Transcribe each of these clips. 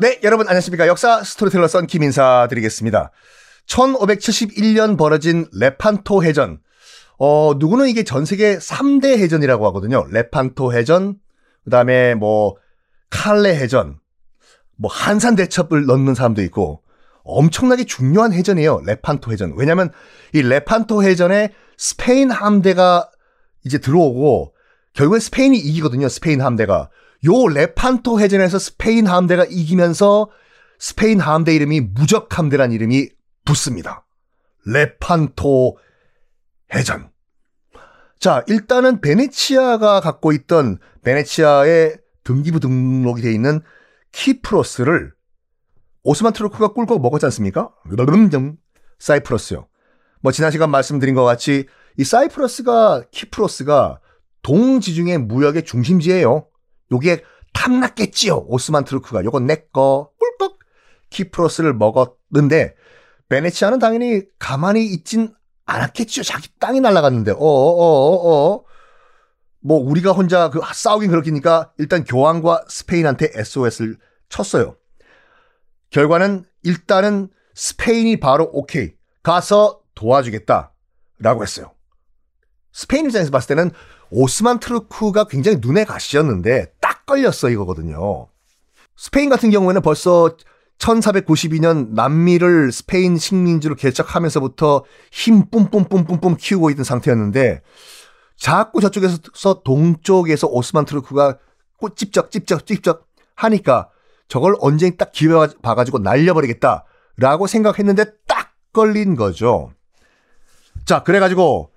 네, 여러분 안녕하십니까. 역사 스토리텔러 썬김 인사 드리겠습니다. 1571년 벌어진 레판토 해전. 어, 누구는 이게 전 세계 3대 해전이라고 하거든요. 레판토 해전, 그 다음에 뭐, 칼레 해전, 뭐, 한산 대첩을 넣는 사람도 있고, 엄청나게 중요한 해전이에요. 레판토 해전. 왜냐면, 이 레판토 해전에 스페인 함대가 이제 들어오고, 결국엔 스페인이 이기거든요. 스페인 함대가. 요 레판토 해전에서 스페인 함대가 이기면서 스페인 함대 이름이 무적 함대란 이름이 붙습니다. 레판토 해전. 자, 일단은 베네치아가 갖고 있던 베네치아의 등기부 등록이 돼 있는 키프로스를 오스만 투르크가 꿀꺽 먹었지 않습니까? 사이프러스요. 뭐 지난 시간 말씀드린 것 같이 이 사이프러스가 키프로스가 동지중해 무역의 중심지예요. 요게 탐났겠지요. 오스만 트루크가 요건 내꺼 꿀꺽 키프로스를 먹었는데 베네치아는 당연히 가만히 있진 않았겠죠. 자기 땅이 날아갔는데 어어어어 어, 어. 뭐 우리가 혼자 그 싸우긴 그렇기니까 일단 교황과 스페인한테 SOS를 쳤어요. 결과는 일단은 스페인이 바로 오케이 가서 도와주겠다라고 했어요. 스페인 입장에서 봤을 때는 오스만 트루크가 굉장히 눈에 가시였는데 딱 걸렸어 이거거든요. 스페인 같은 경우에는 벌써 1492년 남미를 스페인 식민지로 개척하면서부터 힘 뿜뿜뿜뿜뿜 키우고 있던 상태였는데 자꾸 저쪽에서 동쪽에서 오스만 트루크가 찝쩍 하니까 저걸 언제 딱 기회 봐가지고 날려버리겠다라고 생각했는데 딱 걸린 거죠. 자, 그래가지고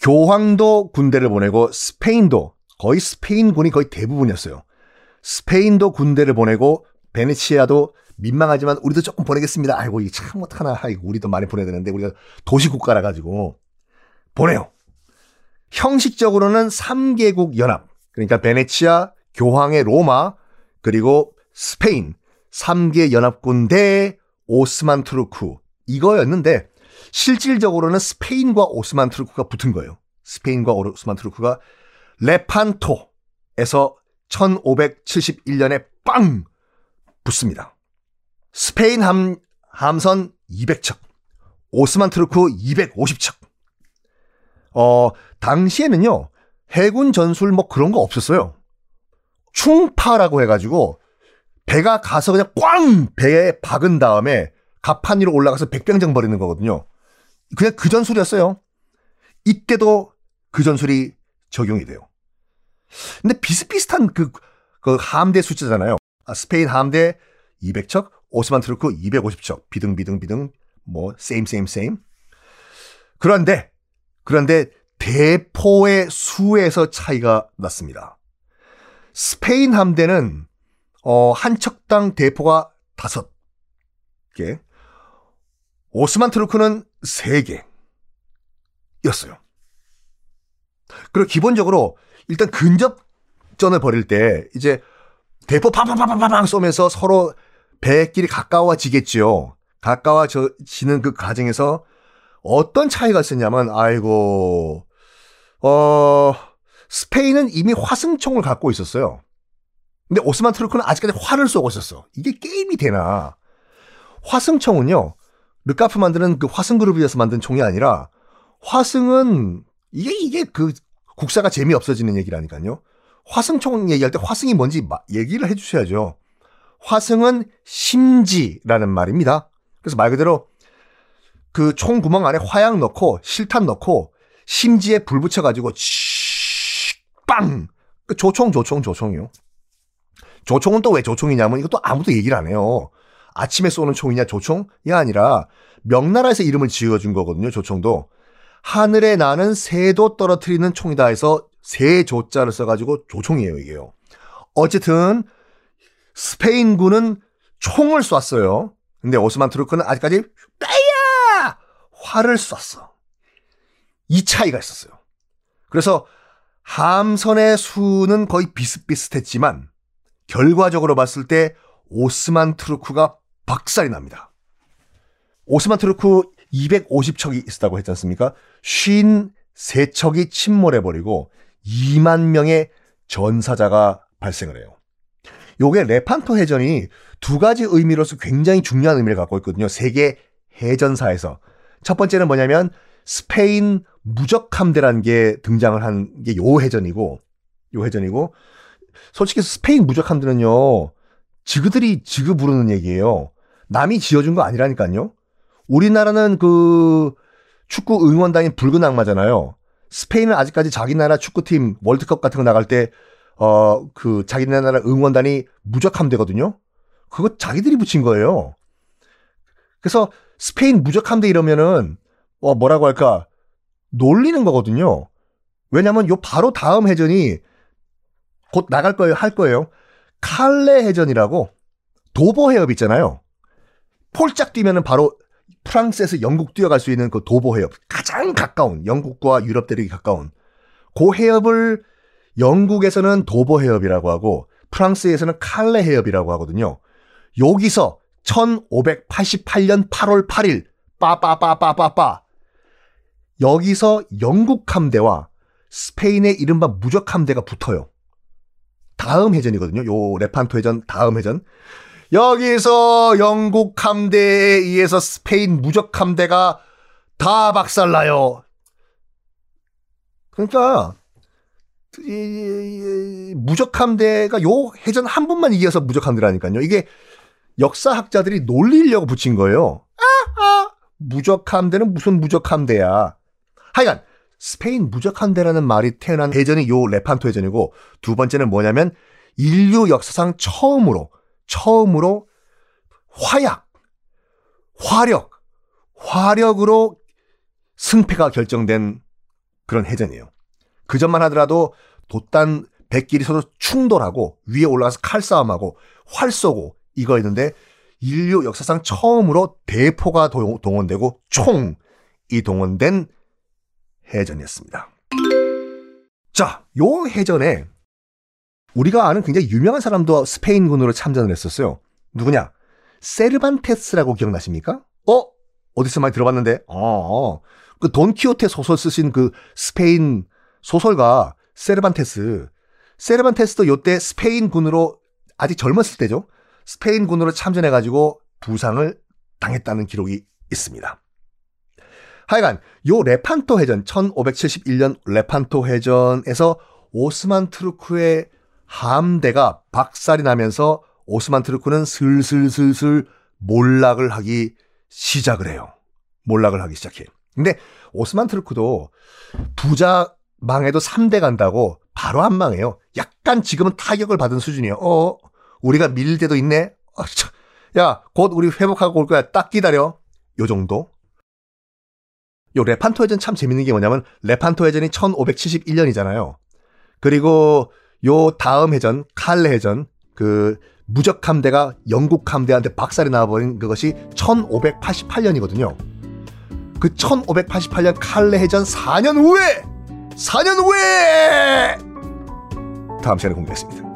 교황도 군대를 보내고 스페인도 거의 스페인군이 거의 대부분이었어요. 스페인도 군대를 보내고 베네치아도 민망하지만 우리도 조금 보내겠습니다. 아이고 이게 참 어떡하나. 아이고 우리도 많이 보내야 되는데 우리가 도시국가라 가지고 보내요. 형식적으로는 3개국 연합. 그러니까 베네치아, 교황의 로마, 그리고 스페인 3개 연합군 대 오스만 투르크 이거였는데 실질적으로는 스페인과 오스만 투르크가 붙은 거예요. 스페인과 오스만 투르크가 레판토에서 1571년에 빵 붙습니다. 스페인 함, 함선 200척, 오스만 투르크 250척. 어, 당시에는요, 해군 전술 뭐 그런 거 없었어요. 충파라고 해가지고, 배가 가서 그냥 꽝! 배에 박은 다음에 갑판 위로 올라가서 백병전 벌이는 거거든요. 그냥 그 전술이었어요. 이때도 그 전술이 적용이 돼요. 근데 비슷비슷한 그, 그 함대 숫자잖아요. 아, 스페인 함대 200척, 오스만 투르크 250척, 비등비등비등, 뭐, same, same, same. 그런데, 그런데 대포의 수에서 차이가 났습니다. 스페인 함대는, 어, 한 척당 대포가 다섯 개, 오스만 트루크는 3개 였어요. 그리고 기본적으로 일단 근접전을 벌일 때 이제 대포 팡팡팡팡팡 쏘면서 서로 배끼리 가까워지겠죠. 가까워지는 그 과정에서 어떤 차이가 있었냐면 아이고 어 스페인은 이미 화승총을 갖고 있었어요. 근데 오스만 트루크는 아직까지 활을 쏘고 있었어. 이게 게임이 되나? 화승총은요. 르카프 만드는 그 화승그룹이어서 만든 총이 아니라 화승은 이게 이게 그 국사가 재미 없어지는 얘기라니까요. 화승총 얘기할 때 화승이 뭔지 얘기를 해주셔야죠. 화승은 심지라는 말입니다. 그래서 말 그대로 그 총 구멍 안에 화약 넣고 실탄 넣고 심지에 불 붙여가지고 빵! 그 조총 조총 조총이요. 조총은 또 왜 조총이냐면 이것도 아무도 얘기를 안 해요. 아침에 쏘는 총이냐 조총이 아니라 명나라에서 이름을 지어준 거거든요. 조총도 하늘에 나는 새도 떨어뜨리는 총이다 해서 새 조자를 써가지고 조총이에요 이게요. 어쨌든 스페인군은 총을 쐈어요. 근데 오스만 투르크는 아직까지 빼야 활을 쐈어. 이 차이가 있었어요. 그래서 함선의 수는 거의 비슷비슷했지만 결과적으로 봤을 때 오스만 투르크가 박살이 납니다. 오스만 투르크 250척이 있었다고 했지 않습니까? 53척이 침몰해버리고 2만 명의 전사자가 발생을 해요. 요게 레판토 해전이 두 가지 의미로서 굉장히 중요한 의미를 갖고 있거든요. 세계 해전사에서. 첫 번째는 뭐냐면 스페인 무적 함대라는 게 등장을 한 게 요 해전이고 요 해전이고 솔직히 스페인 무적 함대는요. 지그들이 지그 부르는 얘기예요. 남이 지어준 거 아니라니까요. 우리나라는 그 축구 응원단이 붉은 악마잖아요. 스페인은 아직까지 자기 나라 축구팀 월드컵 같은 거 나갈 때, 어, 그 자기 나라 응원단이 무적 함대거든요. 그거 자기들이 붙인 거예요. 그래서 스페인 무적 함대 이러면은, 어, 뭐라고 할까, 놀리는 거거든요. 왜냐면 요 바로 다음 해전이 곧 나갈 거예요, 할 거예요. 칼레 해전이라고 도보 해협 있잖아요. 폴짝 뛰면은 바로 프랑스에서 영국 뛰어갈 수 있는 그 도보 해협 가장 가까운 영국과 유럽 대륙이 가까운 그 해협을 영국에서는 도보 해협이라고 하고 프랑스에서는 칼레 해협이라고 하거든요. 여기서 1588년 8월 8일 빠빠빠빠빠빠 여기서 영국 함대와 스페인의 이른바 무적 함대가 붙어요. 다음 해전이거든요. 요 레판토 해전 다음 해전. 여기서 영국 함대에 의해서 스페인 무적 함대가 다 박살나요. 그러니까 이, 이, 무적 함대가 요 해전 한 번만 이겨서 무적 함대라니까요. 이게 역사학자들이 놀리려고 붙인 거예요. 아, 아, 무적 함대는 무슨 무적 함대야. 하여간 스페인 무적 함대라는 말이 태어난 해전이 요 레판토 해전이고 두 번째는 뭐냐면 인류 역사상 처음으로 처음으로 화약, 화력, 화력으로 승패가 결정된 그런 해전이에요. 그 전만 하더라도 돛단 100길이 서로 충돌하고 위에 올라가서 칼싸움하고 활 쏘고 이거였는데 인류 역사상 처음으로 대포가 동원되고 총이 동원된 해전이었습니다. 자, 요 해전에 우리가 아는 굉장히 유명한 사람도 스페인군으로 참전을 했었어요. 누구냐? 세르반테스라고 기억나십니까? 어? 어디서 많이 들어봤는데? 어, 어. 그 돈키호테 소설 쓰신 그 스페인 소설가 세르반테스. 세르반테스도 요때 스페인군으로 아직 젊었을 때죠. 스페인군으로 참전해가지고 부상을 당했다는 기록이 있습니다. 하여간 요 레판토 해전 1571년 레판토 해전에서 오스만 투르크의 함대가 박살이 나면서 오스만 투르크는 슬슬슬슬 몰락을 하기 시작을 해요. 몰락을 하기 시작해. 근데 오스만 투르크도 부자 망해도 3대 간다고 바로 안 망해요. 약간 지금은 타격을 받은 수준이에요. 어, 우리가 밀 때도 있네. 어, 야, 곧 우리 회복하고 올 거야. 딱 기다려. 요 정도. 요 레판토 해전 참 재밌는 게 뭐냐면 레판토 해전이 1571년이잖아요. 그리고 요 다음 해전 칼레 해전 그 무적 함대가 영국 함대한테 박살이 나버린 그것이 1588년이거든요. 그 1588년 칼레 해전 4년 후에 4년 후에 다음 시간에 공개했습니다.